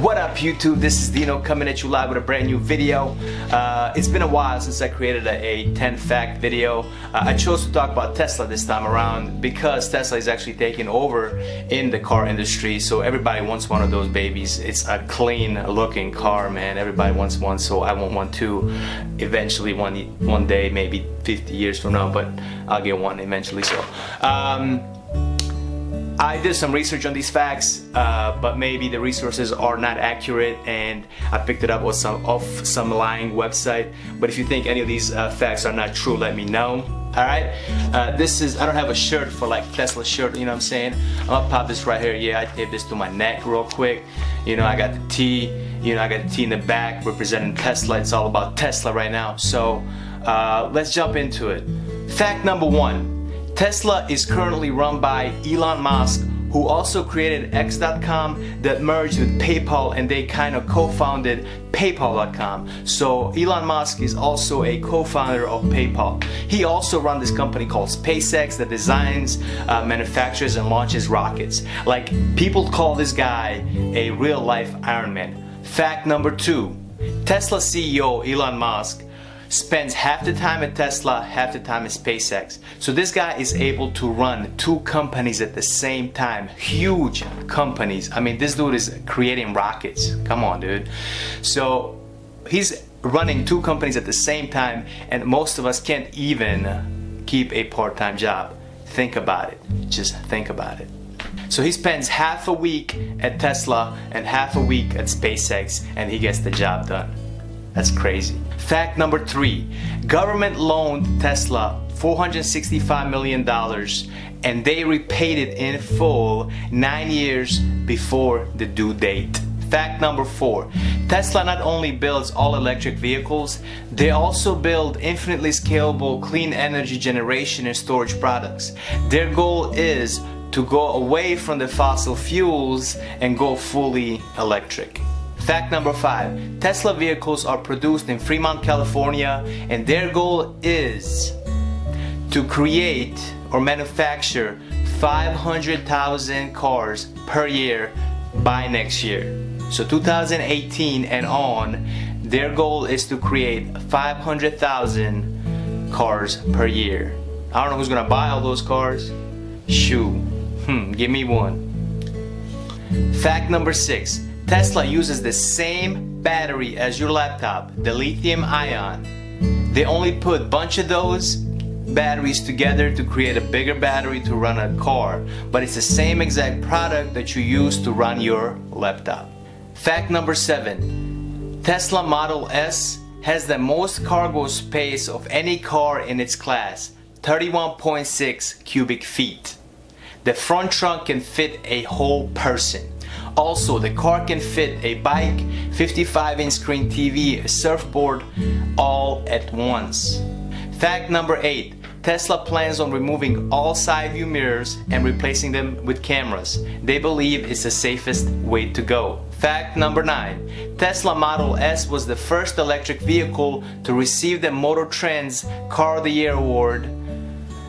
What up YouTube? This is Dino coming at you live with a brand new video. Uh, it's been a while since I created a, a 10 fact video. Uh, I chose to talk about Tesla this time around because Tesla is actually taking over in the car industry. So everybody wants one of those babies. It's a clean looking car, man. Everybody wants one, so I want one too. Eventually, one one day, maybe 50 years from now, but I'll get one eventually. So. Um, I did some research on these facts, uh, but maybe the resources are not accurate and I picked it up with some, off some lying website. But if you think any of these uh, facts are not true, let me know. Alright, uh, this is, I don't have a shirt for like Tesla shirt, you know what I'm saying? I'm gonna pop this right here. Yeah, I tape this to my neck real quick. You know, I got the T, you know, I got the T in the back representing Tesla. It's all about Tesla right now. So uh, let's jump into it. Fact number one. Tesla is currently run by Elon Musk who also created X.com that merged with PayPal and they kind of co-founded PayPal.com. So Elon Musk is also a co-founder of PayPal. He also runs this company called SpaceX that designs, uh, manufactures and launches rockets. Like people call this guy a real life Iron Man. Fact number two, Tesla CEO Elon Musk spends half the time at Tesla, half the time at SpaceX. So this guy is able to run two companies at the same time, huge companies. I mean, this dude is creating rockets. Come on, dude. So he's running two companies at the same time, and most of us can't even keep a part-time job. Think about it. Just think about it. So he spends half a week at Tesla and half a week at SpaceX, and he gets the job done. That's crazy. Fact number three, government loaned Tesla $465 million and they repaid it in full nine years before the due date. Fact number four, Tesla not only builds all electric vehicles, they also build infinitely scalable clean energy generation and storage products. Their goal is to go away from the fossil fuels and go fully electric. Fact number five, Tesla vehicles are produced in Fremont, California, and their goal is to create or manufacture 500,000 cars per year by next year. So 2018 and on, their goal is to create 500,000 cars per year. I don't know who's gonna buy all those cars. Shoo, hmm, give me one. Fact number six, Tesla uses the same battery as your laptop, the lithium ion. They only put a bunch of those batteries together to create a bigger battery to run a car, but it's the same exact product that you use to run your laptop. Fact number seven, Tesla Model S has the most cargo space of any car in its class, 31.6 cubic feet. The front trunk can fit a whole person. Also, the car can fit a bike, 55 inch screen TV, a surfboard, all at once. Fact number 8. Tesla plans on removing all side view mirrors and replacing them with cameras. They believe it's the safest way to go. Fact number 9. Tesla Model S was the first electric vehicle to receive the Motor Trend's Car of the Year award,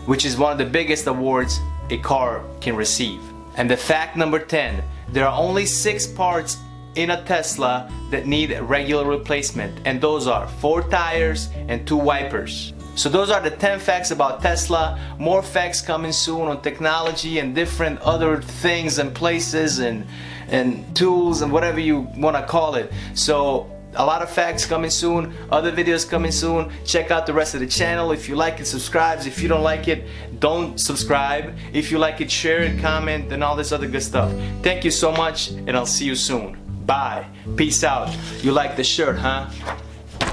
which is one of the biggest awards a car can receive. And the fact number 10. There are only six parts in a Tesla that need regular replacement and those are four tires and two wipers. So those are the 10 facts about Tesla. More facts coming soon on technology and different other things and places and and tools and whatever you want to call it. So a lot of facts coming soon other videos coming soon. Check out the rest of the channel. If you like it subscribe. If you don't like it don't subscribe. If you like it share it comment and all this other good stuff. Thank you so much and I'll see you soon. Bye. Peace out. You like the shirt huh